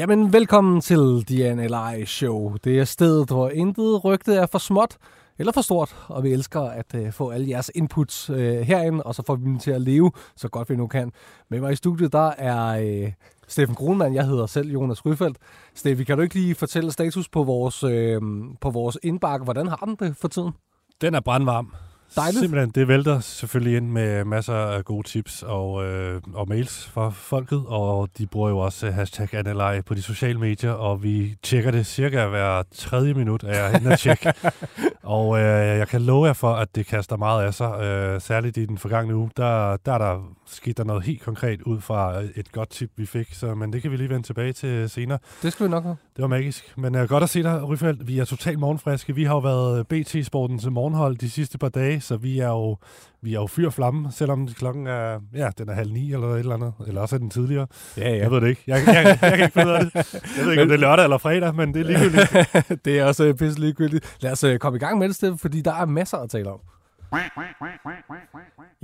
Jamen, velkommen til DNLI Show. Det er stedet, hvor intet rygte er for småt eller for stort, og vi elsker at uh, få alle jeres inputs uh, herind, og så får vi dem til at leve så godt vi nu kan. Med mig i studiet, der er uh, Steffen Kronmann, jeg hedder selv Jonas Ryfeldt. Steffi, kan du ikke lige fortælle status på vores, uh, på vores indbakke? Hvordan har den det for tiden? Den er brandvarm. Dejligt. Simpelthen, det vælter selvfølgelig ind med masser af gode tips og, øh, og mails fra folket, og de bruger jo også hashtag Analyze på de sociale medier, og vi tjekker det cirka hver tredje minut, er jeg henne at tjekke. og øh, jeg kan love jer for, at det kaster meget af sig. Øh, særligt i den forgangne uge, der, der er der sket der noget helt konkret ud fra et godt tip, vi fik, så, men det kan vi lige vende tilbage til senere. Det skal vi nok have. Det var magisk. Men uh, godt at se dig, Ryfeldt. Vi er totalt morgenfriske. Vi har jo været BT-sportens morgenhold de sidste par dage, så vi er jo, vi er jo fyr flamme, selvom klokken er, ja, den er halv ni eller et eller andet. Eller også er den tidligere. Ja, ja. Jeg ved det ikke. Jeg, jeg, jeg, jeg kan ikke finde ud af det. Jeg ved ikke, om det er lørdag eller fredag, men det er ligegyldigt. det er også øh, pisse ligegyldigt. Lad os uh, komme i gang med det, fordi der er masser at tale om.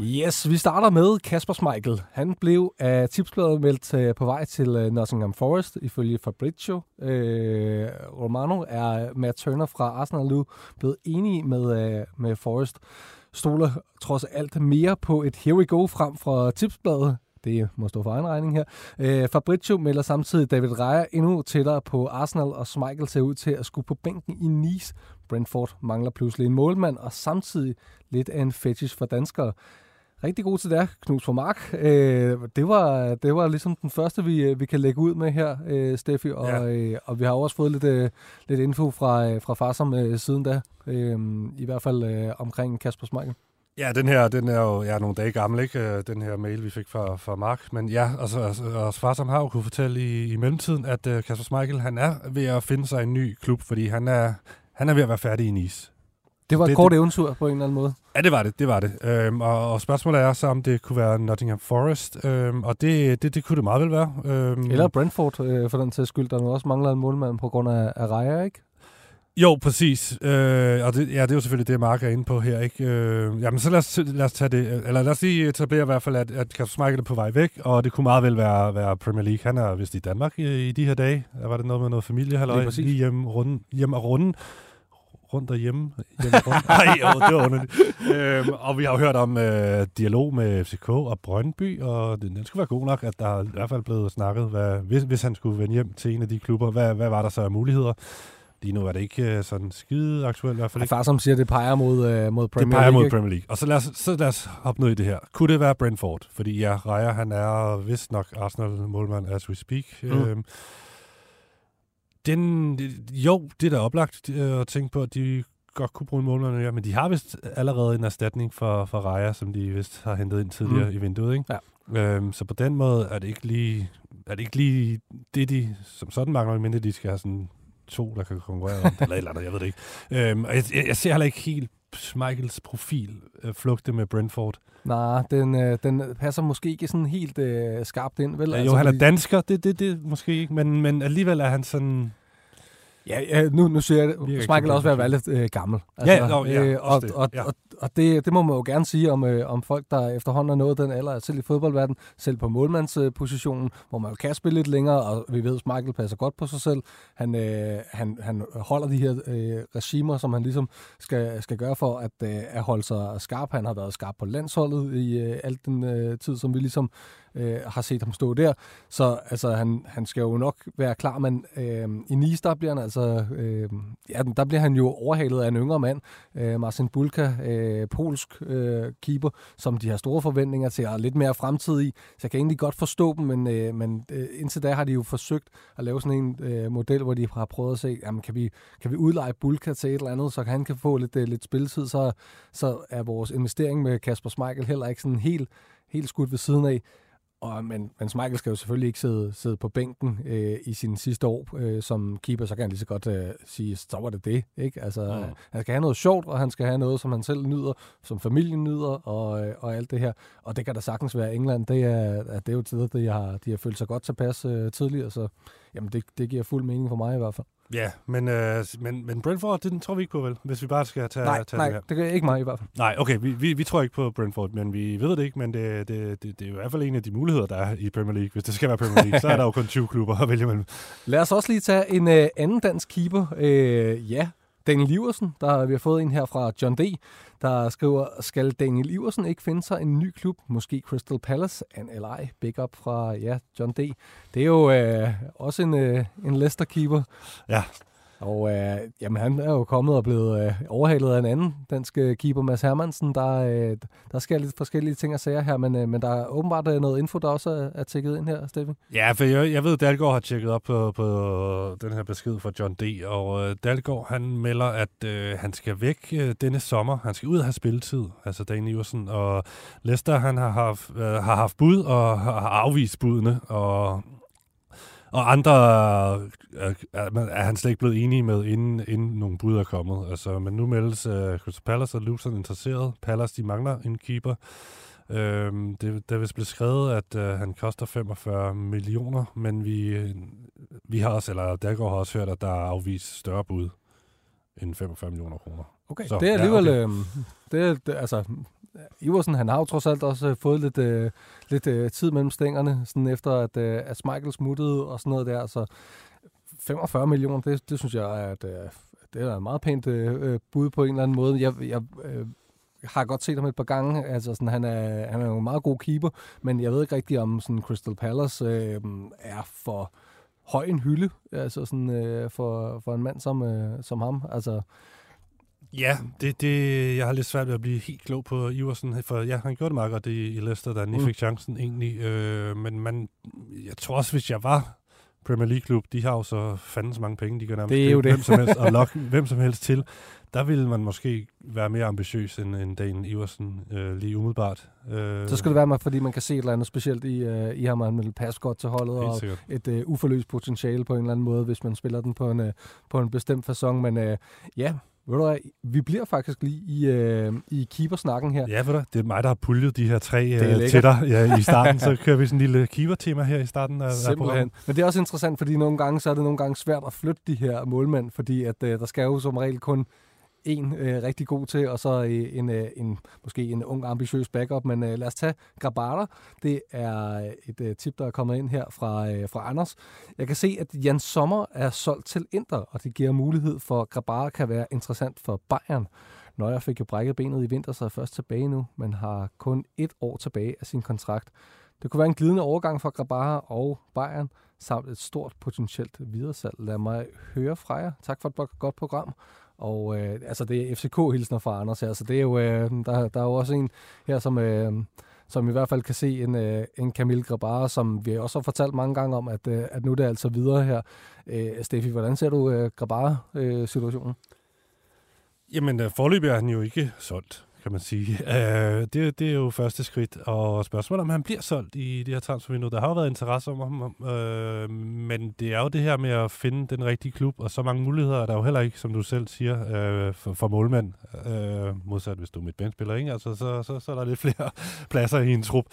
Yes, vi starter med Kasper Schmeichel. Han blev af tipsbladet meldt øh, på vej til øh, Nottingham Forest, ifølge Fabrizio. øh, Romano er Matt Turner fra Arsenal nu blevet enige med, øh, med Forest. Stoler trods alt mere på et here we go frem fra tipsbladet. Det må stå for egen regning her. Øh, Fabrizio melder samtidig David Raya endnu tættere på Arsenal, og Schmeichel ser ud til at skulle på bænken i Nice. Brentford mangler pludselig en målmand, og samtidig lidt af en fetish for danskere rigtig god til det Knus for Mark. Øh, det, var, det var ligesom den første, vi, vi kan lægge ud med her, øh, Steffi, og, ja. øh, og vi har også fået lidt, øh, lidt info fra, fra Farsom øh, siden da, øh, i hvert fald øh, omkring Kasper Schmeichel. Ja, den her, den er jo ja, nogle dage gammel, ikke? Den her mail, vi fik fra, fra Mark. Men ja, altså, altså, altså Farsom har jo kunne fortælle i, i mellemtiden, at uh, Kasper Schmeichel, han er ved at finde sig en ny klub, fordi han er, han er ved at være færdig i Nice. Det var et det, kort eventyr på en eller anden måde. Ja, det var det. det, var det. Øhm, og, og spørgsmålet er så, om det kunne være Nottingham Forest, øhm, og det, det, det kunne det meget vel være. Øhm, Eller Brentford, øh, for den til skyld, der nu også mangler en målmand på grund af, af Raja, ikke? Jo, præcis. Øh, og det, ja, det er jo selvfølgelig det, Mark er inde på her. Ikke? Øh, jamen, så lad os, lad os tage det. Eller lad os lige etablere i hvert fald, at, at Kasper Schmeichel er på vej væk, og det kunne meget vel være, være Premier League. Han er vist i Danmark i, i de her dage. Var det noget med noget familie? Halløj, lige, lige hjemme, rundt, hjemme og runden rundt derhjemme. hjemme rundt. Ej, jo, det var underligt. øhm, og vi har jo hørt om øh, dialog med FCK og Brøndby, og den, den skulle være god nok, at der er i hvert fald blevet snakket, hvad, hvis, hvis han skulle vende hjem til en af de klubber, hvad, hvad var der så af muligheder? Lige nu er det ikke øh, sådan skide aktuelt i hvert fald. Ikke. Far som siger, det peger mod, øh, mod Premier League. Det peger mod? Premier League. Og så lad, os, så lad os hoppe ned i det her. Kunne det være Brentford? Fordi ja, Raja, han er vist nok Arsenal-målmand as we speak. Mm. Øhm, den, jo, det er da oplagt øh, at tænke på, at de godt kunne bruge en målmand, ja, men de har vist allerede en erstatning for, for Raja, som de vist har hentet ind tidligere mm. i vinduet. Ikke? Ja. Øhm, så på den måde er det ikke lige, er det ikke lige det, de som sådan mangler, mindre de skal have sådan to, der kan konkurrere om det, eller et eller andet, jeg ved det ikke. Øhm, og jeg, jeg ser heller ikke helt Michaels profil øh, flugte med Brentford. Nej, den, øh, den passer måske ikke sådan helt øh, skarpt ind, vel? Ja, jo, altså, han er dansker, det, det, det måske ikke, men, men alligevel er han sådan... Ja, ja nu, nu siger jeg det. Schmeichel også være lidt øh, gammel. Altså, ja, no, ja, øh, og, og, ja. og, og det, det må man jo gerne sige om, øh, om folk, der efterhånden er nået den alder, selv i fodboldverdenen, selv på målmandspositionen, hvor man jo kan spille lidt længere, og vi ved, at Schmeichel passer godt på sig selv. Han, øh, han, han holder de her øh, regimer, som han ligesom skal, skal gøre for at, øh, at holde sig skarp. Han har været skarp på landsholdet i øh, al den øh, tid, som vi ligesom øh, har set ham stå der. Så altså, han, han skal jo nok være klar, men øh, i Nice, der bliver han altså, øh, ja, der bliver han jo overhalet af en yngre mand, øh, Marcin Bulka, øh, polsk øh, keeper, som de har store forventninger til, og lidt mere fremtid i. Så jeg kan egentlig godt forstå dem, men, øh, men øh, indtil da har de jo forsøgt at lave sådan en øh, model, hvor de har prøvet at se, jamen, kan, vi, kan vi udleje Bulka til et eller andet, så han kan få lidt, øh, lidt spilletid, så, så er vores investering med Kasper Schmeichel heller ikke sådan helt, helt skudt ved siden af. Og, men, men Michael skal jo selvfølgelig ikke sidde, sidde på bænken øh, i sin sidste år øh, som keeper, så kan han lige så godt øh, sige, så var det det. Ikke? Altså, mm. Han skal have noget sjovt, og han skal have noget, som han selv nyder, som familien nyder, og, øh, og alt det her. Og det kan da sagtens være England. Det er, det er jo tid, de har, de har følt sig godt tilpas øh, tidligere, så jamen, det, det giver fuld mening for mig i hvert fald. Ja, men, øh, men, men Brentford, det tror vi ikke på, vel? Hvis vi bare skal tage, nej, tage nej, det her. det er ikke mig i hvert fald. Nej, okay, vi, vi, vi tror ikke på Brentford, men vi ved det ikke, men det, det, det, det er jo i hvert fald en af de muligheder, der er i Premier League. Hvis det skal være Premier League, så er der jo kun 20 klubber at vælge mellem. Lad os også lige tage en øh, anden dansk keeper. Øh, ja, Daniel Iversen, der vi har fået en her fra John D., der skriver, skal Daniel Iversen ikke finde sig en ny klub, måske Crystal Palace, and LI, big up fra ja, John D. Det er jo øh, også en, øh, en Leicester-keeper. Ja, og øh, jamen, han er jo kommet og blevet øh, overhalet af en anden dansk øh, keeper, Mads Hermansen. Der, øh, der sker lidt forskellige ting at sige her, men, øh, men der er åbenbart øh, noget info, der også er, er tjekket ind her, Steffen. Ja, for jeg, jeg ved, at Dalgaard har tjekket op på, på den her besked fra John D., og øh, Dalgaard han melder, at øh, han skal væk øh, denne sommer. Han skal ud og have spilletid, altså Dan Iversen. Og Lester han har haft, øh, har haft bud og har afvist budene, og og andre er, er han slet ikke blevet enige med, inden, inden nogle bud er kommet. Altså, men nu meldes uh, Crystal Palace og Luton interesseret. Palace, de mangler en keeper. Øhm, det, der vil blive skrevet, at uh, han koster 45 millioner, men vi, vi har også, eller Dalgaard har også hørt, at der er afvist større bud end 45 millioner kroner. Okay, så, det er alligevel, ja, okay. øh, det, er, det, altså, Øh, Iversen, han har jo trods alt også øh, fået lidt, øh, lidt øh, tid mellem stængerne, sådan efter at, øh, at Michael smuttede og sådan noget der. Så 45 millioner, det, det synes jeg at, øh, det er et meget pænt øh, øh, bud på en eller anden måde. Jeg, jeg øh, har godt set ham et par gange. Altså, sådan, han, er, han er jo en meget god keeper, men jeg ved ikke rigtigt, om sådan, Crystal Palace øh, er for høj en hylde altså sådan, øh, for, for en mand som, øh, som ham. Altså, Ja, det, det, jeg har lidt svært ved at blive helt klog på Iversen, for ja, han gjorde det meget godt i, i Leicester, da han mm. fik chancen egentlig. Øh, men man, jeg tror også, hvis jeg var Premier League-klub, de har jo så fanden så mange penge, de kan nærmest det er jo det. hvem som helst, og lokke hvem som helst til. Der ville man måske være mere ambitiøs end, end Daniel Iversen øh, lige umiddelbart. Øh, så skal det være, fordi man kan se et eller andet specielt i, øh, i ham, han vil passe godt til holdet, og sikkert. et øh, uforløst potentiale på en eller anden måde, hvis man spiller den på en, øh, på en bestemt façon. Men øh, ja, ved du hvad, vi bliver faktisk lige i, øh, i keepersnakken her. Ja, ved du, det er mig, der har puljet de her tre øh, til dig ja, i starten. så kører vi sådan en lille keeper-tema her i starten af, Simpelthen. Men det er også interessant, fordi nogle gange, så er det nogle gange svært at flytte de her målmænd, fordi at, øh, der skal jo som regel kun en øh, rigtig god til, og så øh, en, øh, en, måske en ung, ambitiøs backup. Men øh, lad os tage Grabata. Det er øh, et øh, tip, der er kommet ind her fra, øh, fra Anders. Jeg kan se, at Jan Sommer er solgt til Inter, og det giver mulighed for, at Grabata kan være interessant for Bayern. Nøjer fik jo brækket benet i vinter, så er først tilbage nu, men har kun et år tilbage af sin kontrakt. Det kunne være en glidende overgang for Grabara og Bayern, samt et stort potentielt videresalg. Lad mig høre fra jer. Tak for et godt program. Og øh, altså, det er FCK-hilsner fra Anders her, så det er jo, øh, der, der er jo også en her, som, øh, som i hvert fald kan se en, øh, en Camille Grabara, som vi også har fortalt mange gange om, at, øh, at nu det er det altså videre her. Øh, Steffi, hvordan ser du øh, Grabara-situationen? Øh, Jamen, øh, forløbig er han jo ikke solgt kan man sige. Øh, det, det er jo første skridt, og spørgsmålet om han bliver solgt i det her transfervindue. Der har jo været interesse om ham, øh, men det er jo det her med at finde den rigtige klub, og så mange muligheder er der jo heller ikke, som du selv siger, øh, for, for målmand. Øh, modsat hvis du er midtbanespiller, ikke? Altså, så, så, så er der lidt flere pladser i en trup.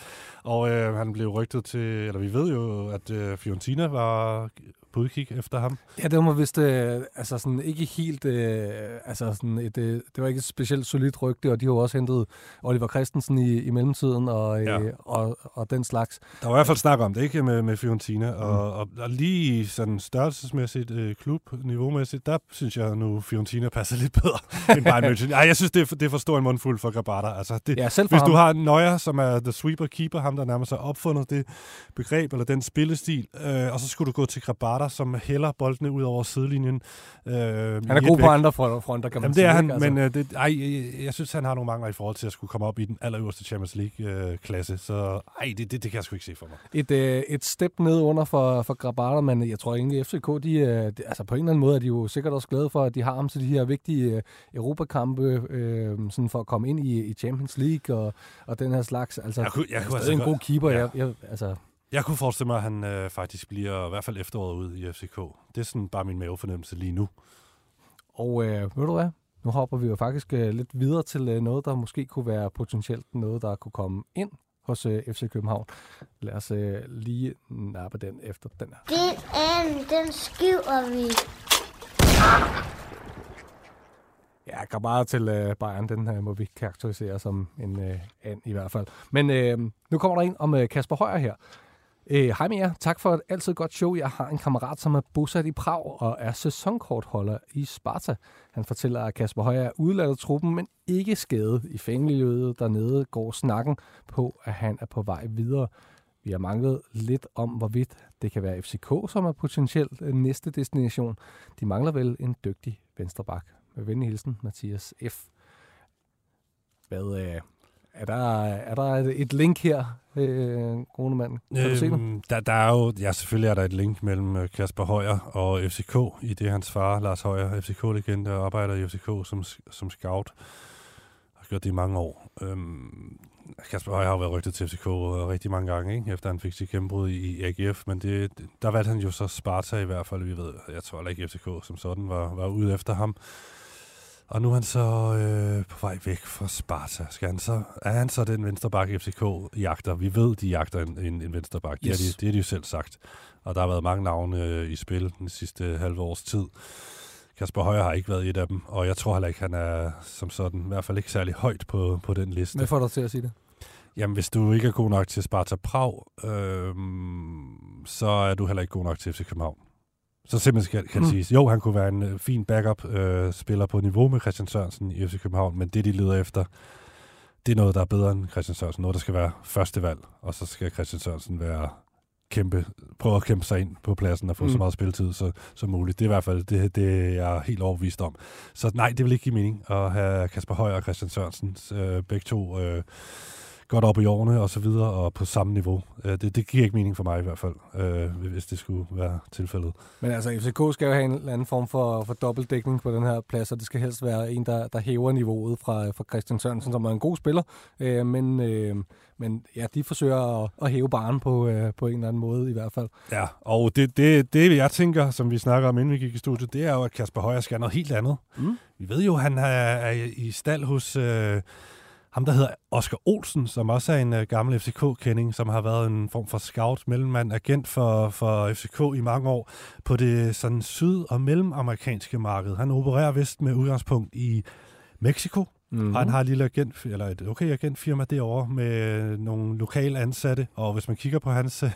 Og øh, han blev rygtet til, eller vi ved jo, at øh, Fiorentina var på udkig efter ham? Ja, det var vist øh, altså sådan ikke helt, øh, altså sådan et, øh, det var ikke et specielt solidt rygte, og de har jo også hentet Oliver Christensen i, i mellemtiden og, øh, ja. og, og den slags. Der var i hvert fald snak om det, ikke med, med Fiorentina, mm. og, og, og lige sådan størrelsesmæssigt, øh, klub, niveaumæssigt, der synes jeg nu, Fiorentina passer lidt bedre end Bayern München. Ej, jeg synes, det er, det er for stor en mundfuld for Grabata. Altså, det, ja, selv hvis ham. du har Neuer, som er the sweeper keeper, ham der nærmest har opfundet det begreb, eller den spillestil, øh, og så skulle du gå til Grabata, starter, som hælder boldene ud over sidelinjen. Øh, han er god på andre fronter, kan man Jamen, sige. det er han, ikke? Altså. men øh, det, ej, jeg, synes, han har nogle mangler i forhold til at skulle komme op i den allerøverste Champions League-klasse. Øh, så ej, det, det, det kan jeg sgu ikke se for mig. Et, øh, et step ned under for, for Grabata, men jeg tror egentlig, at FCK, de, øh, de, altså på en eller anden måde er de jo sikkert også glade for, at de har ham til de her vigtige øh, Europakampe, øh, sådan for at komme ind i, i Champions League og, og den her slags. Altså, jeg kunne, jeg kunne er stadig altså en god keeper. Ja. Jeg, jeg, altså, Jeg kunne forestille mig, at han øh, faktisk bliver i hvert fald efteråret ud i FCK. Det er sådan bare min mavefornemmelse lige nu. Og øh, ved du hvad? Nu hopper vi jo faktisk øh, lidt videre til øh, noget, der måske kunne være potentielt noget, der kunne komme ind hos øh, FC København. Lad os øh, lige nappe den efter den her. Den anden, den skriver vi. Ja, jeg bare til øh, Bayern, den øh, må vi karakterisere som en øh, and i hvert fald. Men øh, nu kommer der en om øh, Kasper Højer her. Øh, hej med jer. Tak for et altid godt show. Jeg har en kammerat, som er bosat i Prag og er sæsonkortholder i Sparta. Han fortæller, at Kasper Højer er udladet truppen, men ikke skadet. I fangeløbet dernede går snakken på, at han er på vej videre. Vi har manglet lidt om, hvorvidt det kan være FCK, som er potentielt øh, næste destination. De mangler vel en dygtig venstreback. Med venlig hilsen, Mathias F. Hvad, øh, er, der, er der et, et link her, øh, Grunemann? Kan du se det? Øhm, der, der er jo, ja, selvfølgelig er der et link mellem øh, Kasper Højer og FCK, i det hans far, Lars Højer, FCK-legende, arbejder i FCK som, som scout. Har gjort det i mange år. Øhm, Kasper Højer har jo været rygtet til FCK øh, rigtig mange gange, ikke? efter han fik sit gennembrud i AGF, men det, der valgte han jo så Sparta i hvert fald, vi ved, jeg tror ikke FCK som sådan var, var ude efter ham. Og nu er han så øh, på vej væk fra Sparta. Skal han så, er han så den venstreback, FCK jagter? Vi ved, de jagter en, en, en venstreback. Yes. Det, har de, det har de jo selv sagt. Og der har været mange navne øh, i spil den sidste halve års tid. Kasper Højer har ikke været et af dem, og jeg tror heller ikke, han er som sådan, i hvert fald ikke særlig højt på, på den liste. Hvad får dig til at sige det? Jamen, hvis du ikke er god nok til Sparta Prag, øh, så er du heller ikke god nok til FC København. Så simpelthen kan, kan mm. siges, jo, han kunne være en øh, fin backup-spiller øh, på niveau med Christian Sørensen i FC København, men det, de leder efter, det er noget, der er bedre end Christian Sørensen. Noget, der skal være første valg, og så skal Christian Sørensen være kæmpe, prøve at kæmpe sig ind på pladsen og få mm. så meget spilletid så, som muligt. Det er i hvert fald det, det jeg er helt overbevist om. Så nej, det vil ikke give mening at have Kasper Højer og Christian Sørensen, øh, begge to øh, godt op i årene og så videre, og på samme niveau. Øh, det, det giver ikke mening for mig i hvert fald, øh, hvis det skulle være tilfældet. Men altså, FCK skal jo have en eller anden form for, for dobbeltdækning på den her plads, og det skal helst være en, der, der hæver niveauet fra, fra Christian Sørensen, som er en god spiller. Øh, men, øh, men ja, de forsøger at, at hæve baren på, øh, på en eller anden måde i hvert fald. Ja, og det, det, det jeg tænker, som vi snakker om, inden vi gik i studiet, det er jo, at Kasper Højer skal noget helt andet. Mm. Vi ved jo, han er, er i stald hos... Øh, ham, der hedder Oscar Olsen, som også er en uh, gammel FCK-kending, som har været en form for scout, mellemmand, agent for, for FCK i mange år på det sådan syd- og mellemamerikanske marked. Han opererer vist med udgangspunkt i Mexico, Mm-hmm. Og han har et lille agent, eller et okay agentfirma derovre med nogle lokale ansatte, og hvis man kigger på hans, uh,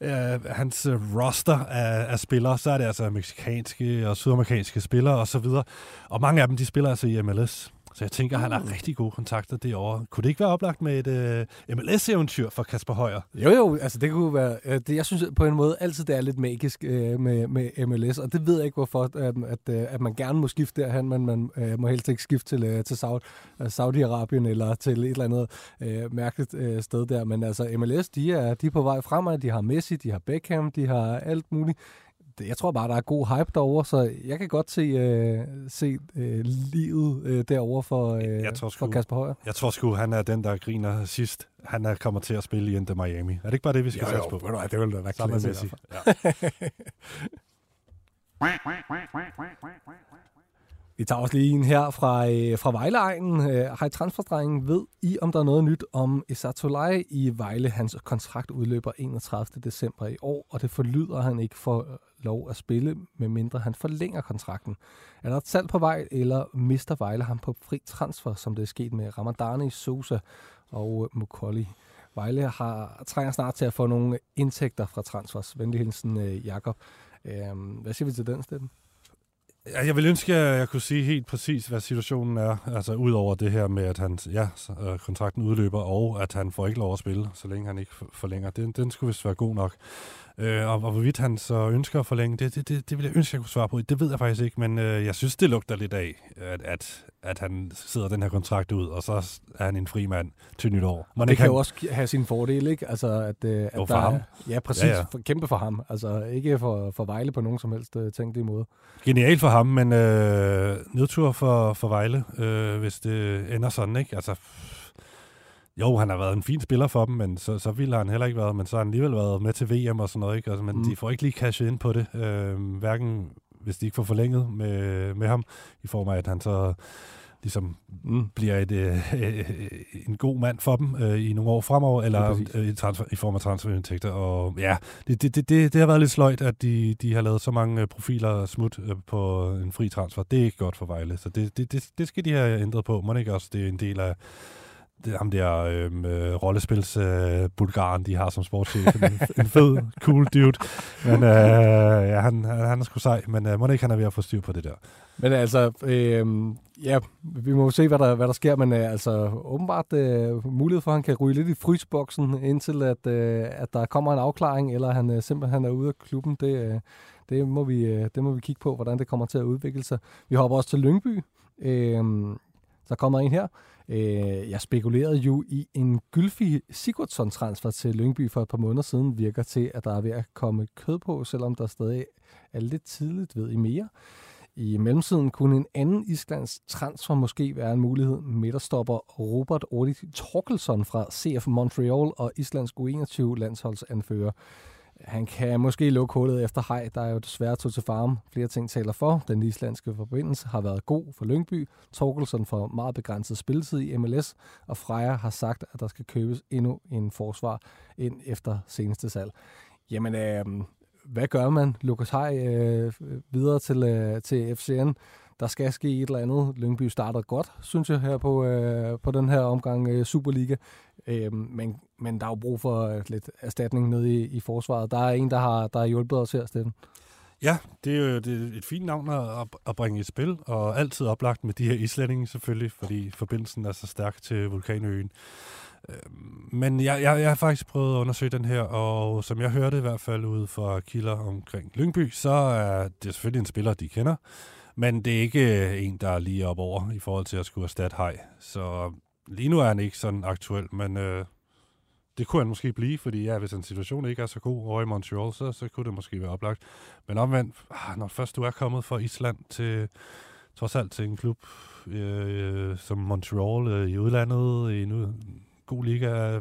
hans roster af, af spillere, så er det altså meksikanske og sydamerikanske spillere osv. Og, og mange af dem, de spiller altså i MLS. Så jeg tænker, at han har rigtig gode kontakter derovre. Kunne det ikke være oplagt med et uh, MLS-eventyr for Kasper Højer? Jo, jo. Altså, det kunne være... Uh, det, jeg synes på en måde altid, det er lidt magisk uh, med, med MLS, og det ved jeg ikke, hvorfor, uh, at, uh, at man gerne må skifte derhen, men man uh, må helst ikke skifte til, uh, til Saudi, uh, Saudi-Arabien eller til et eller andet uh, mærkeligt uh, sted der. Men altså, MLS, de er, de er på vej fremad. De har Messi, de har Beckham, de har alt muligt jeg tror bare, der er god hype derovre, så jeg kan godt se, øh, se øh, livet øh, derovre for, øh, jeg tror sgu, for Kasper Højer. Jeg tror sgu, han er den, der griner sidst. Han er, kommer til at spille i Inter Miami. Er det ikke bare det, vi skal jo, på? Jo, det vil da være. Ja. Vi tager også lige en her fra, øh, fra Vejleegnen. Øh, hej transferdrengen, ved I, om der er noget nyt om Esatolai i Vejle? Hans kontrakt udløber 31. december i år, og det forlyder, at han ikke får lov at spille, medmindre han forlænger kontrakten. Er der et salg på vej, eller mister Vejle ham på fri transfer, som det er sket med Ramadani, Sosa og øh, Mukolli? Vejle har, trænger snart til at få nogle indtægter fra transfers. Venlig hilsen, øh, Jakob. Øhm, hvad siger vi til den, sted? Jeg vil ønske, at jeg kunne sige helt præcis, hvad situationen er. Altså ud over det her med, at han, ja, øh, kontrakten udløber, og at han får ikke lov at spille, så længe han ikke forlænger. Den, den skulle vist være god nok. Øh, og, og hvorvidt han så ønsker at forlænge, det, det, det, det vil jeg ønske, jeg kunne svare på. Det ved jeg faktisk ikke, men øh, jeg synes, det lugter lidt af, at, at, at han sidder den her kontrakt ud, og så er han en fri mand til nytår. Man det kan han... jo også have sin fordel, ikke? Altså, at, øh, at jo, for der, ham. Ja, præcis. Ja, ja. For, kæmpe for ham. Altså, ikke for, for Vejle på nogen som helst uh, tænkelig måde. Genialt for ham, men øh, nedtur for, for Vejle, øh, hvis det ender sådan, ikke? Altså, jo, han har været en fin spiller for dem, men så, så ville han heller ikke været, men så har han alligevel været med til VM og sådan noget, ikke? Altså, men mm. de får ikke lige cashet ind på det, øh, hverken hvis de ikke får forlænget med, med ham, i form af, at han så ligesom mm. bliver et, øh, øh, en god mand for dem øh, i nogle år fremover, eller øh, i, transfer, i form af transferindtægter. Og ja, det, det, det, det, det har været lidt sløjt, at de, de har lavet så mange øh, profiler smut øh, på en fri transfer. Det er ikke godt for Vejle, så det, det, det, det skal de have ændret på. Må det ikke også, det er en del af ham der øhm, øh, rollespils øh, bulgaren, de har som sportschef. en, en fed, cool dude. Men øh, ja, han, han er sgu sej, men øh, må ikke han er ved at få styr på det der. Men altså, øh, ja, vi må se, hvad der, hvad der sker, men øh, altså, åbenbart øh, mulighed for, at han kan ryge lidt i frysboksen, indtil at, øh, at der kommer en afklaring, eller han øh, simpelthen er ude af klubben. Det, øh, det, må vi, øh, det må vi kigge på, hvordan det kommer til at udvikle sig. Vi hopper også til Lyngby. Øh, så kommer en her. Øh, jeg spekulerede jo i en Gylfi Sigurdsson-transfer til Lyngby for et par måneder siden. Virker til, at der er ved at komme kød på, selvom der stadig er lidt tidligt ved i mere. I mellemtiden kunne en anden islands transfer måske være en mulighed. Midterstopper Robert Ordi Torkelsson fra CF Montreal og Islands U21-landsholdsanfører han kan måske lukke hullet efter hej. Der er jo desværre to til farm. Flere ting taler for. Den islandske forbindelse har været god for Lyngby. Torkelsen får meget begrænset spilletid i MLS, og Freja har sagt, at der skal købes endnu en forsvar ind efter seneste salg. Jamen, øh, hvad gør man? Lukas Hej øh, videre til, øh, til FCN. Der skal ske et eller andet. Lyngby starter godt, synes jeg, her på, øh, på den her omgang øh, Superliga. Øh, men, men der er jo brug for øh, lidt erstatning nede i, i forsvaret. Der er en, der har, der har hjulpet os her, Steffen. Ja, det er jo det er et fint navn at, at bringe i spil, og altid oplagt med de her islændinge selvfølgelig, fordi forbindelsen er så stærk til vulkanøen. Øhm, men jeg, jeg, jeg har faktisk prøvet at undersøge den her, og som jeg hørte i hvert fald ud fra kilder omkring Lyngby, så er det selvfølgelig en spiller, de kender, men det er ikke øh, en, der er lige op over i forhold til at skulle erstatte hej. Så øh, lige nu er han ikke sådan aktuel, men øh, det kunne han måske blive, fordi ja, hvis en situation ikke er så god over i Montreal, så, så kunne det måske være oplagt. Men omvendt, ah, når først du er kommet fra Island til trods alt til en klub øh, som Montreal øh, i udlandet, i en god liga,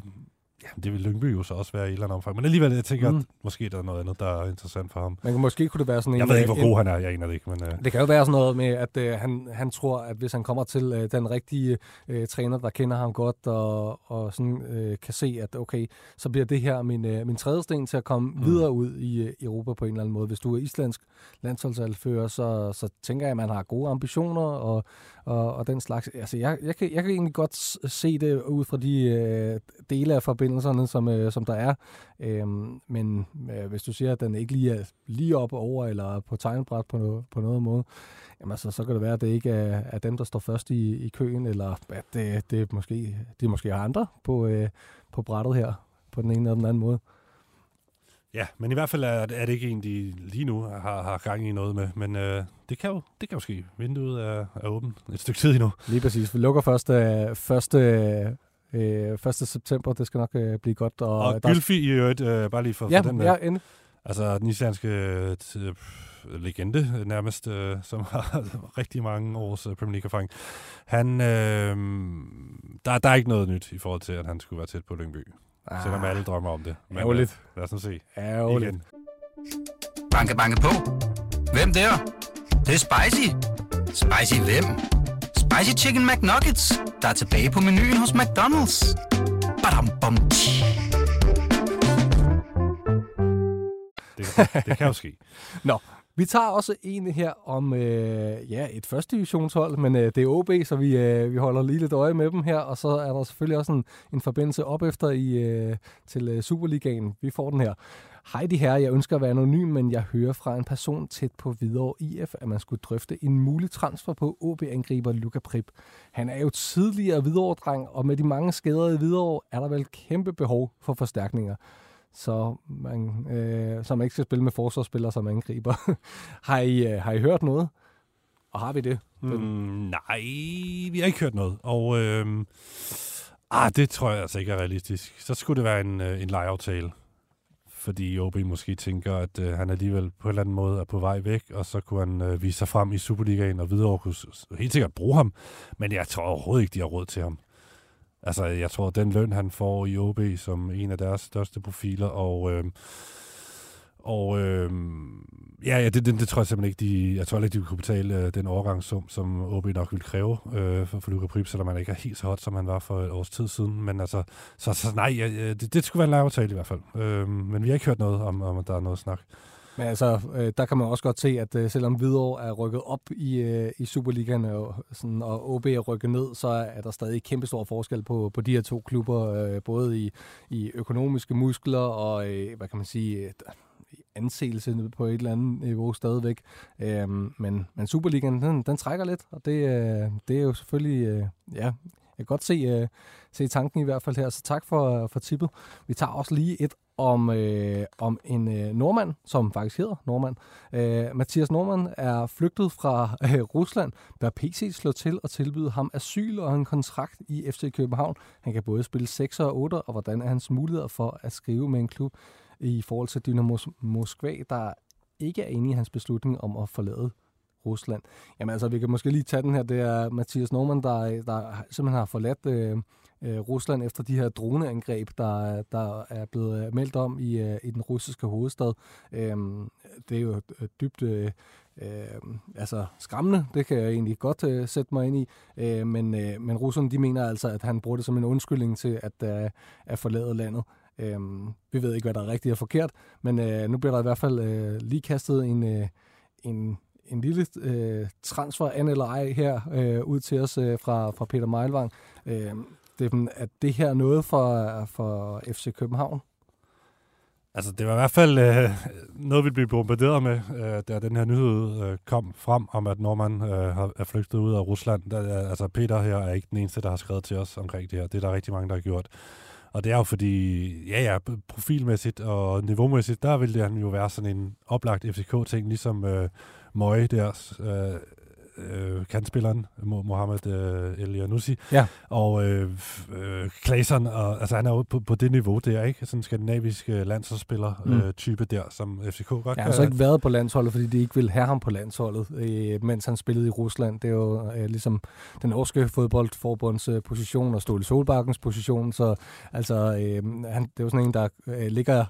Ja, det vil Lyngby jo så også være i et eller andet omfang. Men alligevel, jeg tænker, mm. at måske der er noget andet, der er interessant for ham. Men måske kunne det være sådan en... Jeg ved ikke, hvor god en, han er, jeg aner det ikke. Men, uh... Det kan jo være sådan noget med, at uh, han, han tror, at hvis han kommer til uh, den rigtige uh, træner, der kender ham godt, og, og sådan uh, kan se, at okay, så bliver det her min, uh, min tredje sten til at komme mm. videre ud i uh, Europa på en eller anden måde. Hvis du er islandsk landsholdsalfører, så, så tænker jeg, at man har gode ambitioner, og, og, og den slags. Altså, jeg, jeg, kan, jeg kan egentlig godt se det ud fra de øh, dele af forbindelserne, som, øh, som der er. Øhm, men øh, hvis du siger, at den ikke lige er lige op over eller på tegnbræt på, no, på noget måde, jamen altså, så kan det være, at det ikke er, er dem, der står først i, i køen, eller at det, det er måske, de måske har andre på, øh, på brættet her, på den ene eller den anden måde. Ja, men i hvert fald er, er det ikke en, de lige nu har, har gang i noget med. Men øh, det, kan jo, det kan jo ske. Vinduet er, er åbent et stykke tid endnu. Lige præcis. Vi lukker første, første, øh, 1. september. Det skal nok øh, blive godt. Og, og Gylfi i øvrigt, øh, bare lige for, ja, for den der. Ja, endelig. Altså den islandske øh, legende nærmest, øh, som har rigtig mange års øh, Premier League-erfaring. Han, øh, der, der er ikke noget nyt i forhold til, at han skulle være tæt på Lyngby. Ah, Selvom alle drømmer om det. Men, ærgerligt. Øh, lad os nu se. Ærgerligt. Igen. Banke, banke på. Hvem der? Det, det er spicy. Spicy hvem? Spicy Chicken McNuggets, der er tilbage på menuen hos McDonald's. Badum, bom, det, det, det kan jo ske. Nå, vi tager også en her om øh, ja, et første divisionshold, men øh, det er OB, så vi, øh, vi holder lige lidt øje med dem her, og så er der selvfølgelig også en, en forbindelse op efter i, øh, til øh, Superligaen. Vi får den her. Hej de her, jeg ønsker at være anonym, men jeg hører fra en person tæt på Hvidovre IF, at man skulle drøfte en mulig transfer på OB-angriber Luka Prip. Han er jo tidligere Hvidovre-dreng, og med de mange skader i Hvidovre er der vel kæmpe behov for forstærkninger så man, øh, så man ikke skal spille med forsvarsspillere som angriber. har, I, øh, har I hørt noget? Og har vi det? Mm, nej, vi har ikke hørt noget. Og øh, ah, det tror jeg altså ikke er realistisk. Så skulle det være en, øh, en lejeaftale. Fordi OB måske tænker, at øh, han alligevel på en eller anden måde er på vej væk, og så kunne han øh, vise sig frem i Superligaen, og videre kunne helt sikkert bruge ham. Men jeg tror overhovedet ikke, de har råd til ham. Altså, jeg tror, den løn, han får i OB som en af deres største profiler, og, øh, og øh, ja, ja det, det, det, tror jeg simpelthen ikke, de, jeg tror ikke, de kunne betale øh, den overgangssum, som OB nok ville kræve øh, for, for Luka Prip, selvom man ikke er helt så hot, som han var for et års tid siden. Men altså, så, så nej, ja, det, det skulle være en lavtale i hvert fald. Øh, men vi har ikke hørt noget om, om at der er noget snak. Men altså, øh, der kan man også godt se, at øh, selvom Hvidovre er rykket op i, øh, i Superligaen, og, sådan, og OB er rykket ned, så er der stadig kæmpe stor forskel på, på de her to klubber, øh, både i, i økonomiske muskler og, øh, hvad kan man sige, øh, anseelse på et eller andet niveau stadigvæk. Øhm, men, men Superligaen, den, den trækker lidt, og det, øh, det er jo selvfølgelig, øh, ja, jeg kan godt se, øh, se tanken i hvert fald her, så tak for, for tippet. Vi tager også lige et om, øh, om en øh, nordmand, som faktisk hedder nordmand. Øh, Mathias Nordmand er flygtet fra øh, Rusland. Bør PC slår til og tilbyde ham asyl og en kontrakt i FC København. Han kan både spille 6 og 8, og hvordan er hans muligheder for at skrive med en klub i forhold til Dynamo Moskva, der ikke er enig i hans beslutning om at forlade Rusland. Jamen altså, vi kan måske lige tage den her. Det er Mathias Norman, der, der simpelthen har forladt øh, øh, Rusland efter de her droneangreb, der, der er blevet øh, meldt om i, øh, i den russiske hovedstad. Øh, det er jo øh, dybt... Øh, øh, altså skræmmende, det kan jeg egentlig godt øh, sætte mig ind i, øh, men, øh, men russerne de mener altså, at han bruger det som en undskyldning til at, øh, at forlade landet. Øh, vi ved ikke, hvad der er rigtigt og forkert, men øh, nu bliver der i hvert fald øh, lige kastet en, øh, en en lille øh, transfer an eller ej her øh, ud til os øh, fra, fra Peter Meilvang. Øh, Steffen, at det her noget for, for FC København? Altså, det var i hvert fald øh, noget, vi blev bombarderet med, øh, da den her nyhed øh, kom frem om, at Norman øh, har, er flygtet ud af Rusland. Der, øh, altså, Peter her er ikke den eneste, der har skrevet til os omkring det her. Det er der rigtig mange, der har gjort. Og det er jo fordi, ja ja, profilmæssigt og niveaumæssigt, der ville det han jo være sådan en oplagt FCK-ting, ligesom øh, Møje der, øh, øh, kantspilleren, Mohamed øh, El Janussi, ja. og øh, øh, og, altså han er jo på, på det niveau der, ikke? Sådan en skandinavisk øh, landsholdsspiller mm. øh, type der, som FCK godt ja, kan. Han har så ikke været på landsholdet, fordi de ikke vil have ham på landsholdet, øh, mens han spillede i Rusland. Det er jo øh, ligesom den norske fodboldforbunds øh, position og Ståle Solbakkens position, så altså, øh, han, det er jo sådan en, der øh, ligger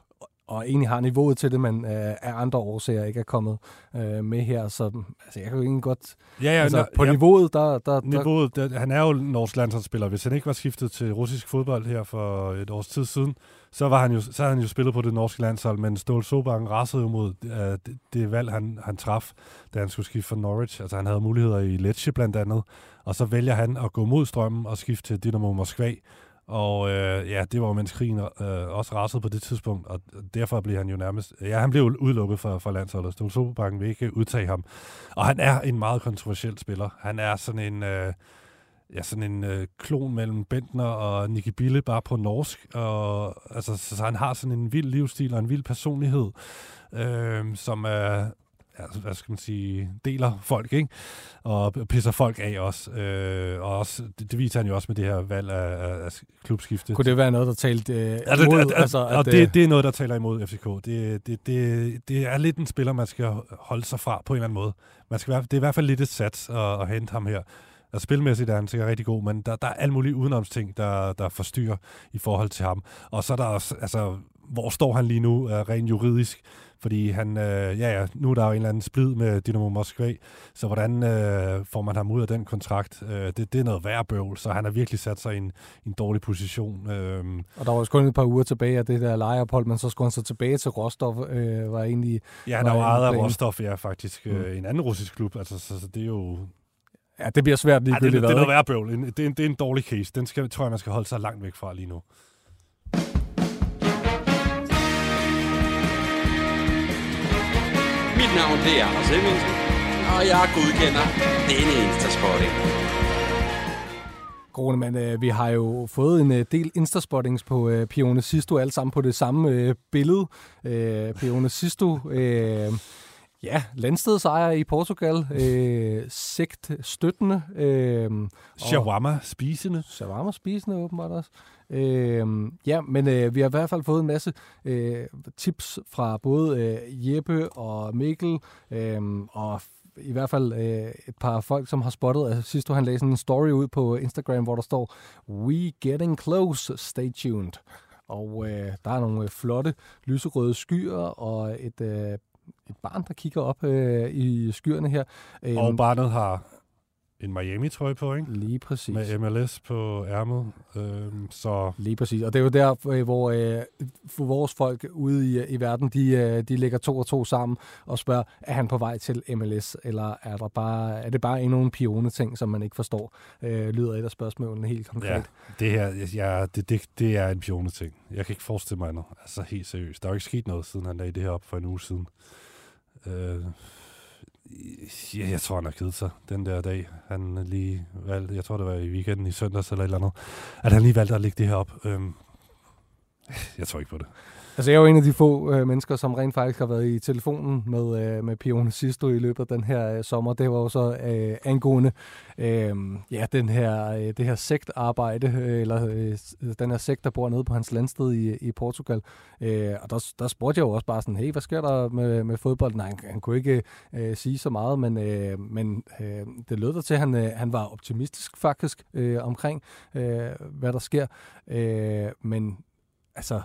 og egentlig har niveauet til det, men øh, af andre årsager ikke er kommet øh, med her. Så altså, jeg kan jo egentlig godt... Ja, ja, altså, na, på ja, niveauet, der... der, niveauet der, han er jo norsk landsholdsspiller. Hvis han ikke var skiftet til russisk fodbold her for et års tid siden, så, var han jo, så havde han jo spillet på det norske landshold, men Ståle Sobangen rasede jo mod uh, det, det valg, han, han traf, da han skulle skifte fra Norwich. Altså han havde muligheder i Lecce blandt andet, og så vælger han at gå mod strømmen og skifte til Dynamo Moskva, og øh, ja, det var jo mens krigen øh, også rasede på det tidspunkt, og derfor blev han jo nærmest... Ja, han blev udelukket fra, fra landsholdet. Stol Soberbanken vil ikke udtage ham. Og han er en meget kontroversiel spiller. Han er sådan en... Øh, ja, sådan en øh, klon mellem Bentner og Nicky Bille, bare på norsk. Og, altså, så, så han har sådan en vild livsstil og en vild personlighed, øh, som er, altså, hvad skal man sige, deler folk, ikke? Og pisser folk af også. Øh, og også, det, det viser han jo også med det her valg af, af klubskifte. Kunne det være noget, der talte øh, altså, imod? Altså, altså, at, det, øh, det er noget, der taler imod FCK. Det, det, det, det er lidt en spiller, man skal holde sig fra på en eller anden måde. Man skal, det er i hvert fald lidt et sats at, at hente ham her. Altså spilmæssigt er han sikkert rigtig god, men der, der er alle mulige udenomsting, der, der forstyrrer i forhold til ham. Og så er der også, altså, hvor står han lige nu, uh, rent juridisk? Fordi han, øh, ja, ja, nu er der jo en eller anden splid med Dynamo Moskva, så hvordan øh, får man ham ud af den kontrakt? Øh, det, det er noget værd bøvl, så han har virkelig sat sig i en, en dårlig position. Øh. Og der var også kun et par uger tilbage af det der lejeophold, men så skulle han så tilbage til Rostov, øh, var egentlig... Ja, han er jo ejet af Rostov, ja, faktisk. Mm. Øh, en anden russisk klub, altså, så, så det er jo... Ja, det bliver svært lige ja, det, det, det er noget værd bøvl. Det, det, er en, det er en dårlig case. Den skal, tror jeg, man skal holde sig langt væk fra lige nu. Mit navn det er Anders Hemmingsen, og jeg godkender denne Instaspotting. Grone, men øh, vi har jo fået en øh, del instaspottings på øh, Pione Sisto, alle sammen på det samme billede. Pione Sisto, ja, landstedsejer i Portugal, sigt støttende. Shawarma spisende. Shawarma spisende åbenbart også. Øh, ja, men øh, vi har i hvert fald fået en masse øh, tips fra både øh, Jeppe og Mikkel, øh, og i hvert fald øh, et par folk, som har spottet, altså sidst han lagde sådan en story ud på Instagram, hvor der står, We getting close, stay tuned. Og øh, der er nogle øh, flotte lyserøde skyer og et, øh, et barn, der kigger op øh, i skyerne her. Og barnet har en Miami-trøje på, ikke? Lige præcis. Med MLS på ærmet. Øh, så... Lige præcis. Og det er jo der, øh, hvor øh, for vores folk ude i, i verden, de, øh, de lægger to og to sammen og spørger, er han på vej til MLS, eller er, der bare, er det bare endnu en pione-ting, som man ikke forstår? Øh, lyder et af spørgsmålene helt konkret. Ja, det her, ja, det, det, det er en pione-ting. Jeg kan ikke forestille mig noget. Altså helt seriøst. Der er jo ikke sket noget, siden han lagde det her op for en uge siden. Øh, Ja, jeg tror, han har kedet sig den der dag. Han lige valgte, jeg tror, det var i weekenden i søndags eller et eller andet, at han lige valgte at lægge det her op. Øhm, jeg tror ikke på det. Altså, jeg er jo en af de få øh, mennesker, som rent faktisk har været i telefonen med, øh, med Pione Sisto i løbet af den her øh, sommer. Det var jo så øh, angående øh, ja, den her, øh, det her sektarbejde, øh, eller øh, den her sekt, der bor nede på hans landsted i, i Portugal. Øh, og der, der spurgte jeg jo også bare sådan, hey, hvad sker der med, med fodbold? Nej, han, han kunne ikke øh, sige så meget, men, øh, men øh, det lød der til, at han, øh, han var optimistisk faktisk øh, omkring, øh, hvad der sker. Øh, men altså,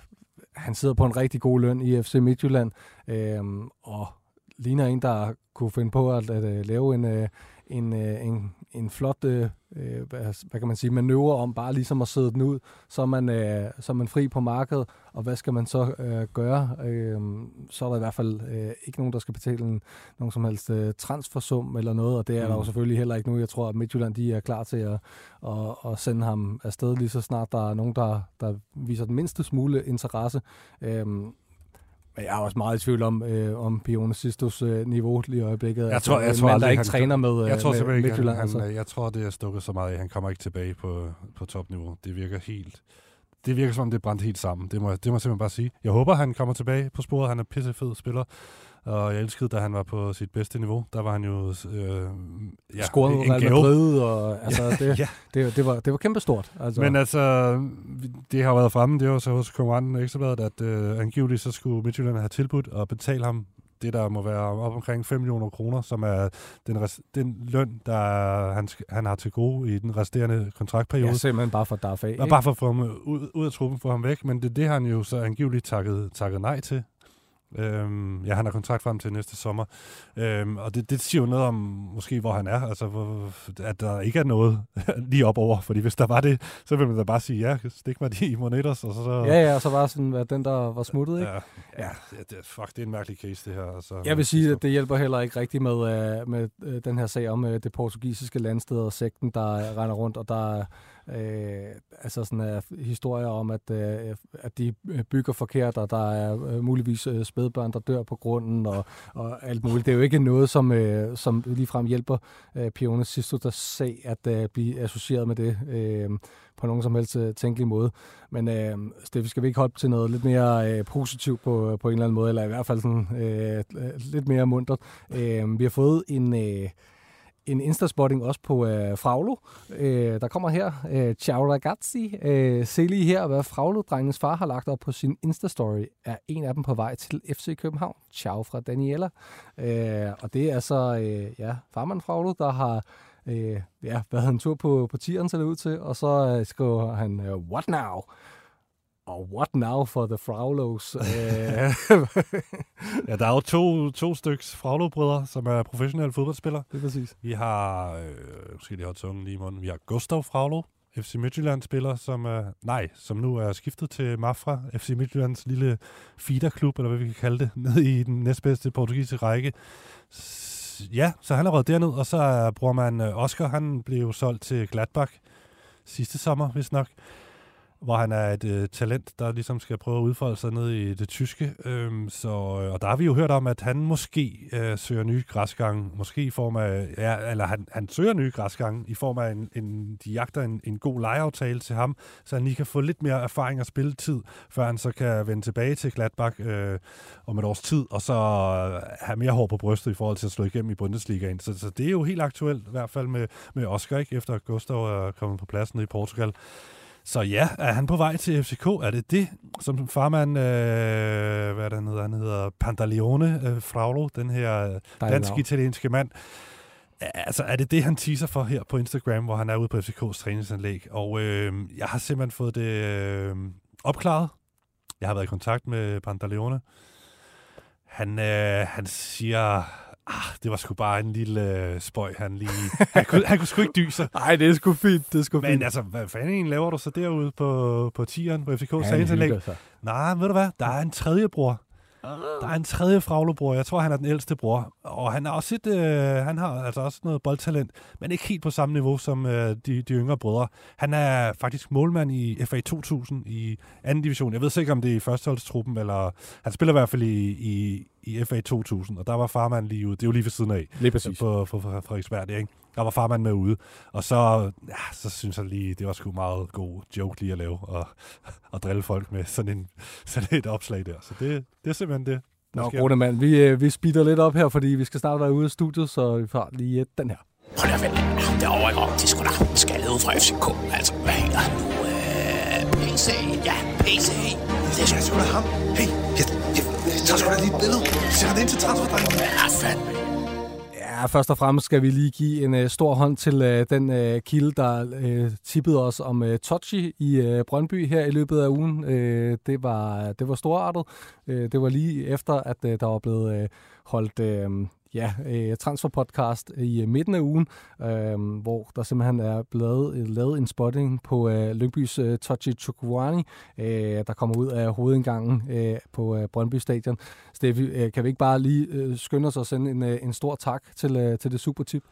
han sidder på en rigtig god løn i FC Midtjylland, øh, og ligner en, der kunne finde på at, at, at lave en, øh, en, øh, en, en flot, øh, øh, hvad, hvad kan man sige, manøvre om bare ligesom at sidde den ud, så er man, øh, så er man fri på markedet, og hvad skal man så øh, gøre? Øh, så er der i hvert fald øh, ikke nogen, der skal betale en, nogen som helst øh, transfersum eller noget, og det er mm. der jo selvfølgelig heller ikke nu. Jeg tror, at Midtjylland de er klar til at, at, at sende ham afsted lige så snart der er nogen, der, der viser den mindste smule interesse. Øh, men jeg er også meget i tvivl om, øh, om Pione Sistos øh, niveau lige i øjeblikket. Jeg altså, tror, jeg tror der ikke han, træner med, jeg tror med ikke, Midtjylland. Han, altså. Jeg tror, det er stukket så meget, at han kommer ikke tilbage på, på topniveau. Det virker helt... Det virker som om, det er brændt helt sammen. Det må, det må jeg simpelthen bare sige. Jeg håber, han kommer tilbage på sporet. Han er pissefed spiller. Og jeg elskede, da han var på sit bedste niveau. Der var han jo... Øh, ja, Scoret en Real Madrid, og altså, ja, det, ja. Det, det, var, det var kæmpestort. Altså. Men altså, det har været fremme, det var så hos konkurrenten Ekstrabladet, at øh, angiveligt så skulle Midtjylland have tilbudt at betale ham det, der må være op omkring 5 millioner kroner, som er den, res, den løn, der han, han har til gode i den resterende kontraktperiode. Ja, simpelthen bare for at af. Og bare for at få ham ud, ud af truppen, få ham væk, men det det, han jo så angiveligt takket, takket nej til. Øhm, ja, han har kontrakt frem til næste sommer. Øhm, og det, det siger jo noget om, måske hvor han er, altså hvor, at der ikke er noget lige op over. Fordi hvis der var det, så ville man da bare sige, ja, stik mig de moneter. Og så, ja, ja, og så var sådan, at den der var smuttet, ikke? Ja, ja. ja det, fuck, det er en mærkelig case, det her. Altså, jeg vil sige, at det hjælper heller ikke rigtigt med, uh, med uh, den her sag om uh, det portugisiske landsted og sekten, der render rundt, og der Øh, altså sådan uh, historier om, at, uh, at de øh, bygger forkert, og der er uh, muligvis uh, spædbørn, der dør på grunden, og, og alt muligt. Det er jo ikke noget, som, uh, som ligefrem hjælper uh, Pione Sisto, der sag at uh, blive associeret med det uh, på nogen som helst uh, tænkelig måde. Men uh, Steffi, skal vi ikke hoppe til noget lidt mere uh, positivt på, på en eller anden måde, eller i hvert fald sådan, uh, lidt mere muntert. Uh, vi har fået en... Uh, en Instaspotting også på øh, Fraglo. Øh, der kommer her, øh, ciao ragazzi. Øh, se lige her, hvad Fraglo-drengens far har lagt op på sin Instastory. Er en af dem på vej til FC København. Ciao fra Daniela. Øh, og det er så, øh, ja, farmand Fraglo, der har øh, ja, været en tur på, på tieren, ser det ud til. Og så øh, skriver han, øh, what now? Og what now for the Fraulos? ja, der er jo to, to styks Fraulo-brødre, som er professionelle fodboldspillere. Det er præcis. Vi har, øh, måske lige har tungen lige i munden, vi har Gustav Fraulo, FC Midtjylland-spiller, som er, nej, som nu er skiftet til Mafra, FC Midtjyllands lille feederklub, eller hvad vi kan kalde det, ned i den næstbedste portugisiske række. Ja, så han har råd derned, og så er brormand øh, Oscar, han blev solgt til Gladbach sidste sommer, hvis nok hvor han er et øh, talent, der ligesom skal prøve at udfolde sig ned i det tyske. Øhm, så, øh, og der har vi jo hørt om, at han måske øh, søger nye græsgange, måske i form af, ja, eller han, han søger nye græsgange i form af, en, en, de jagter en, en god lejeaftale til ham, så han lige kan få lidt mere erfaring og spilletid, før han så kan vende tilbage til Gladbach øh, om et års tid, og så øh, have mere hår på brystet i forhold til at slå igennem i Bundesligaen. Så, så det er jo helt aktuelt, i hvert fald med, med Oscar, ikke? efter Gustav er kommet på pladsen i Portugal. Så ja, er han på vej til FCK? Er det det, som farmand, øh, hvad er det, han hedder? Han hedder Pantaleone øh, Fraulo, den her dansk-italienske mand. Altså, er det det, han teaser for her på Instagram, hvor han er ude på FCK's træningsanlæg? Og øh, jeg har simpelthen fået det øh, opklaret. Jeg har været i kontakt med Pantaleone. Han, øh, han siger, ah, det var sgu bare en lille øh, spøj, han lige... Han kunne, han kunne sgu ikke dyse. Nej, det er sgu fint, det er sgu Men fint. altså, hvad fanden laver du så derude på, på tieren på FCK's Ja. Nej, ved du hvad? Der er en tredje bror. Der er en tredje fraglebror. Jeg tror, han er den ældste bror. Og han, er også et, øh, han har altså også noget boldtalent, men ikke helt på samme niveau som øh, de, de yngre brødre. Han er faktisk målmand i FA 2000 i anden division. Jeg ved sikkert, om det er i førsteholdstruppen, eller han spiller i hvert fald i, i, i FA 2000, og der var farmand lige ude. Det er jo lige ved siden af. Lige præcis. På, på, på Frederiksberg, det, ikke? Der var farmand med ude. Og så, ja, så synes jeg lige, det var sgu meget god joke lige at lave, og, og drille folk med sådan, en, sådan et opslag der. Så det, det er simpelthen det. Nå, mand, vi, øh, vi speeder lidt op her, fordi vi skal snart være ude af studiet, så vi får lige øh, den her. Hold da vel, ham derovre, ikke? det er sgu da skaldet ud fra FCK. Altså, hvad hedder han nu? Øh, PC, ja, PC. Det er sgu da ham. Hey, jeg tager sgu da et billede. Sætter det ind til transferdrengen. Ja, fandme. Ja, først og fremmest skal vi lige give en øh, stor hånd til øh, den øh, kilde, der øh, tippede os om øh, Tochi i øh, Brøndby her i løbet af ugen. Øh, det, var, det var storartet. Øh, det var lige efter, at øh, der var blevet øh, holdt øh, ja, øh, transferpodcast i øh, midten af ugen, øh, hvor der simpelthen er blevet øh, lavet en spotting på øh, Lyngbys øh, Tochi Chukwani, øh, der kommer ud af hovedindgangen øh, på øh, Brøndby Stadion. Steffi, øh, kan vi ikke bare lige øh, skynde os at sende en, øh, en stor tak til, øh, til det supertip?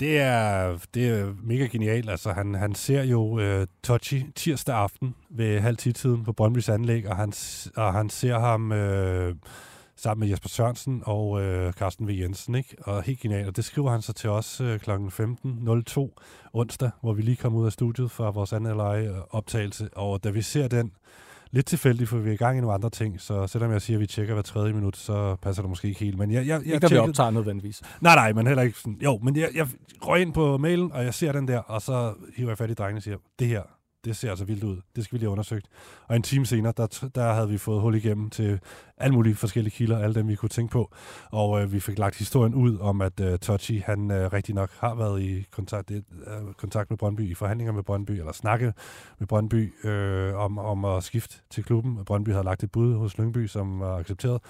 Det er, det er mega genialt. Altså, han, han ser jo øh, Tochi tirsdag aften ved halv tiden på Brøndbys anlæg, og han, og han ser ham Øh, sammen med Jesper Sørensen og uh, Carsten V. Jensen. Ikke? Og helt genialt. Og det skriver han så til os uh, kl. 15.02 onsdag, hvor vi lige kom ud af studiet fra vores anden optagelse. Og da vi ser den, lidt tilfældigt, for vi er i gang i nogle andre ting, så selvom jeg siger, at vi tjekker hver tredje minut, så passer det måske ikke helt. Men jeg, jeg, jeg Ikke, når vi tjekkede- optager nødvendigvis. Nej, nej, men heller ikke sådan. Jo, men jeg, jeg røg ind på mailen, og jeg ser den der, og så hiver jeg fat i drengene og siger, det her, det ser altså vildt ud. Det skal vi lige have undersøgt. Og en time senere, der, der havde vi fået hul igennem til alle mulige forskellige kilder, alle dem, vi kunne tænke på. Og øh, vi fik lagt historien ud om, at øh, Tochi, han øh, rigtig nok har været i kontakt, øh, kontakt med Brøndby, i forhandlinger med Brøndby, eller snakket med Brøndby øh, om, om at skifte til klubben. Brøndby havde lagt et bud hos Lyngby, som var accepteret.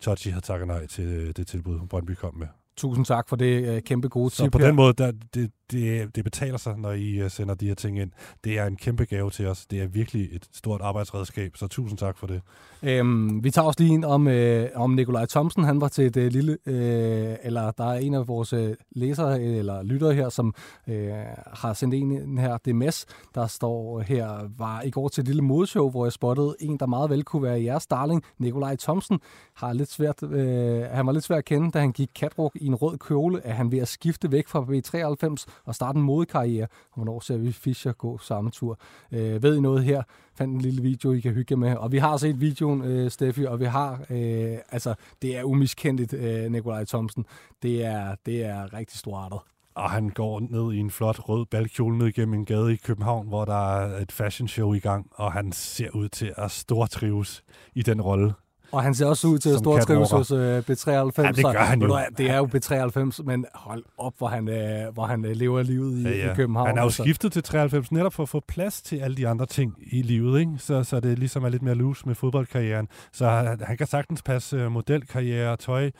Tochi havde takket nej til det tilbud, Brøndby kom med. Tusind tak for det øh, kæmpe gode Så tip på her. den måde, der, det, det, det betaler sig, når I øh, sender de her ting ind. Det er en kæmpe gave til os. Det er virkelig et stort arbejdsredskab, så tusind tak for det. Øhm, vi tager også lige en om, øh, om Nikolaj Thomsen. Han var til et øh, lille, øh, eller der er en af vores øh, læsere øh, eller lyttere her, som øh, har sendt en ind her. Det er Mads, der står her, var i går til et lille modeshow, hvor jeg spottede en, der meget vel kunne være jeres darling. Nikolaj Thomsen har lidt svært, øh, han var lidt svær at kende, da han gik catwalk i en rød kjole. Er han ved at skifte væk fra B93 og starte en modekarriere? Og hvornår ser vi Fischer gå samme tur? Øh, ved I noget her? fandt en lille video, I kan hygge med. Og vi har set videoen, øh, Steffi, og vi har, øh, altså, det er umiskendeligt, øh, Nikolaj Thomsen. Det er, det er rigtig storartet. Og han går ned i en flot rød balkjole ned gennem en gade i København, hvor der er et fashion show i gang, og han ser ud til at stortrives i den rolle. Og han ser også ud til at stortrives catwalker. hos øh, B93. Ja, det gør han jo. Det er jo B93, men hold op, hvor han, øh, hvor han øh, lever livet i, Ja, ja. i København. Han er jo altså. skiftet til 93 netop for at få plads til alle de andre ting i livet, ikke? Så, så det ligesom er lidt mere loose med fodboldkarrieren. Så han, han kan sagtens passe øh, modelkarriere, tøj,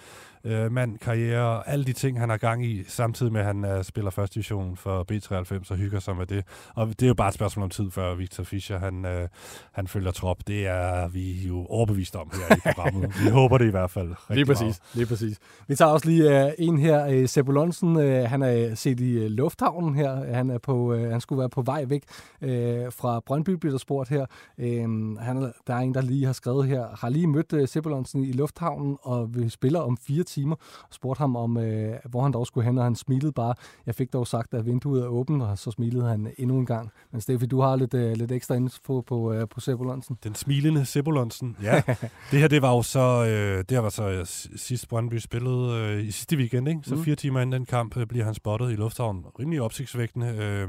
øh, mand, karriere, alle de ting, han har gang i, samtidig med, at han uh, spiller første division for B93 og hygger sig med det. Og det er jo bare et spørgsmål om tid, før Victor Fischer han, uh, han følger trop. Det er vi jo overbevist om her i programmet. vi håber det i hvert fald. Lige præcis, meget. lige præcis. Vi tager også lige uh, en her, uh, Seppo Lonsen, uh, han er set i uh, lufthavnen her. Han, er på, uh, han skulle være på vej væk uh, fra Brøndby, bliver der spurgt her. Uh, han, der er en, der lige har skrevet her, har lige mødt uh, Seppo Lonsen i lufthavnen, og vi spiller om fire timer, og spurgte ham om, uh, hvor han dog skulle hen, og han smilede bare. Jeg fik dog sagt, at vinduet er åbent, og så smilede han endnu en gang. Men Steffi, du har lidt, uh, lidt ekstra info på, uh, på Seppo Lonsen. Den smilende Sebolonsen. Ja, det her det var jo så, øh, det her var så øh, sidst Brøndby spillede øh, i sidste weekend, ikke? så Mm. fire timer inden den kamp øh, bliver han spottet i lufthavnen. Rimelig opsigtsvækkende. Øh,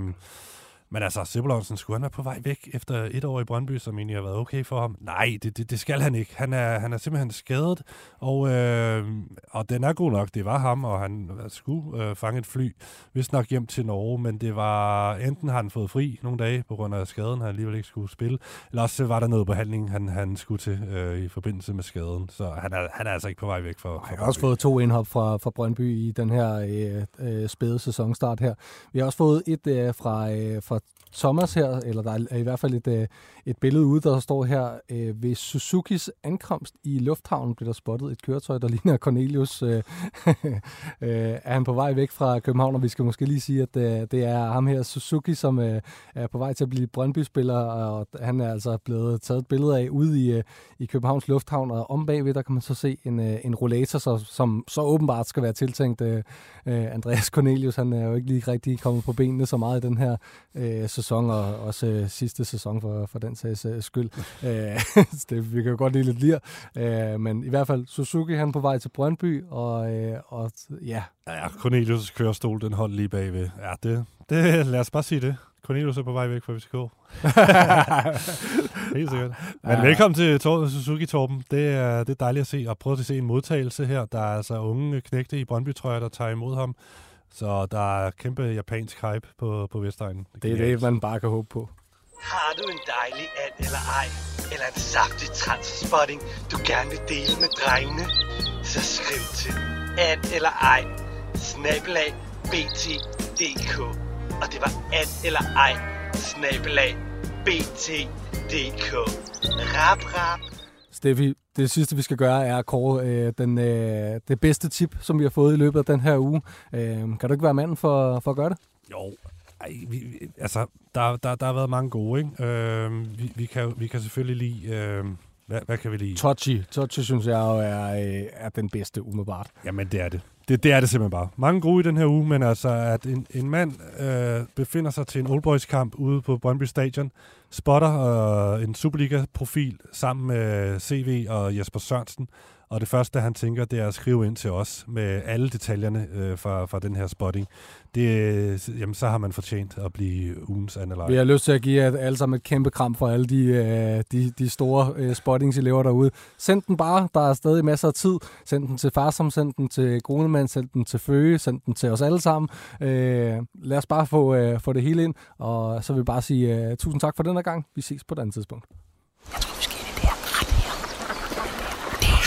men altså, Sebolonsen, skulle han være på vej væk efter et år i Brøndby, som egentlig har været okay for ham? Nej, det, det, det skal han ikke. Han er, han er simpelthen skadet, og, øh, og den er god nok. Det var ham, og han skulle øh, fange et fly, hvis nok hjem til Norge, men det var, enten har han fået fri nogle dage på grund af skaden, han alligevel ikke skulle spille, eller også var der noget behandling, han, han skulle til øh, i forbindelse med skaden. Så han er, han er altså ikke på vej væk fra, fra Jeg har også fået to indhop fra, fra Brøndby i den her øh, øh, spæde sæsonstart her. Vi har også fået et øh, fra, øh, fra Thomas her, eller der er i hvert fald et, øh, et billede ude, der står her, øh, ved Suzukis ankomst i lufthavnen blev der spottet et køretøj, der ligner Cornelius. Øh, er han på vej væk fra København, og vi skal måske lige sige, at det er ham her, Suzuki, som er på vej til at blive Brøndby-spiller, og han er altså blevet taget et billede af ude i, i Københavns Lufthavn, og om bagved, der kan man så se en, en rollator, så, som så åbenbart skal være tiltænkt Andreas Cornelius. Han er jo ikke lige rigtig kommet på benene så meget i den her øh, sæson, og også øh, sidste sæson for, for den sags øh, skyld. Øh, det, vi kan jo godt lide lidt lir. Øh, men i hvert fald, Suzuki han er på vej til Brøndby, og, øh, og ja, Ja, Cornelius' kørestol, den holdt lige bagved. Ja, det, det, lad os bare sige det. Cornelius er på vej væk fra FCK. Helt sikkert. Men Ja. velkommen til Tor- Suzuki Torben. Det er, det er dejligt at se, og prøve at se en modtagelse her. Der er altså unge knægte i Brøndby-trøjer, der tager imod ham. Så der er kæmpe japansk hype på, på Vestegnen. det er det, man bare kan håbe på. Har du en dejlig and eller ej, eller en saftig transspotting, du gerne vil dele med drengene? Så skriv til and eller ej, snabelag bt.dk. Og det var and eller ej, snabelag bt.dk. Rap, rap. Steffi, det sidste vi skal gøre er at kåre øh, den, øh, det bedste tip, som vi har fået i løbet af den her uge. Øh, kan du ikke være manden for, for at gøre det? Jo, ej, vi, altså, der, der, der har været mange gode, ikke? Øh, vi, vi, kan, vi kan selvfølgelig lide... Øh, hvad, hvad kan vi lide? Touchy. Touchy synes jeg jo er, øh, er den bedste umiddelbart. Jamen, det er det. det. Det er det simpelthen bare. Mange gode i den her uge, men altså, at en, en mand øh, befinder sig til en Old Boys kamp ude på Brøndby Stadion, spotter øh, en Superliga-profil sammen med CV og Jesper Sørensen, og det første, han tænker, det er at skrive ind til os med alle detaljerne øh, fra, fra den her spotting. Det, øh, jamen, så har man fortjent at blive ugens Vi analyse. har lyst til at give jer alle sammen et kæmpe kram for alle de, øh, de, de store øh, lever derude. Send den bare. Der er stadig masser af tid. Send den til Farsom, send den til Grunemann, send den til Føge, send den til os alle sammen. Øh, lad os bare få, øh, få det hele ind, og så vil jeg bare sige øh, tusind tak for den her gang. Vi ses på et andet tidspunkt. Jeg tror måske, det er ret her.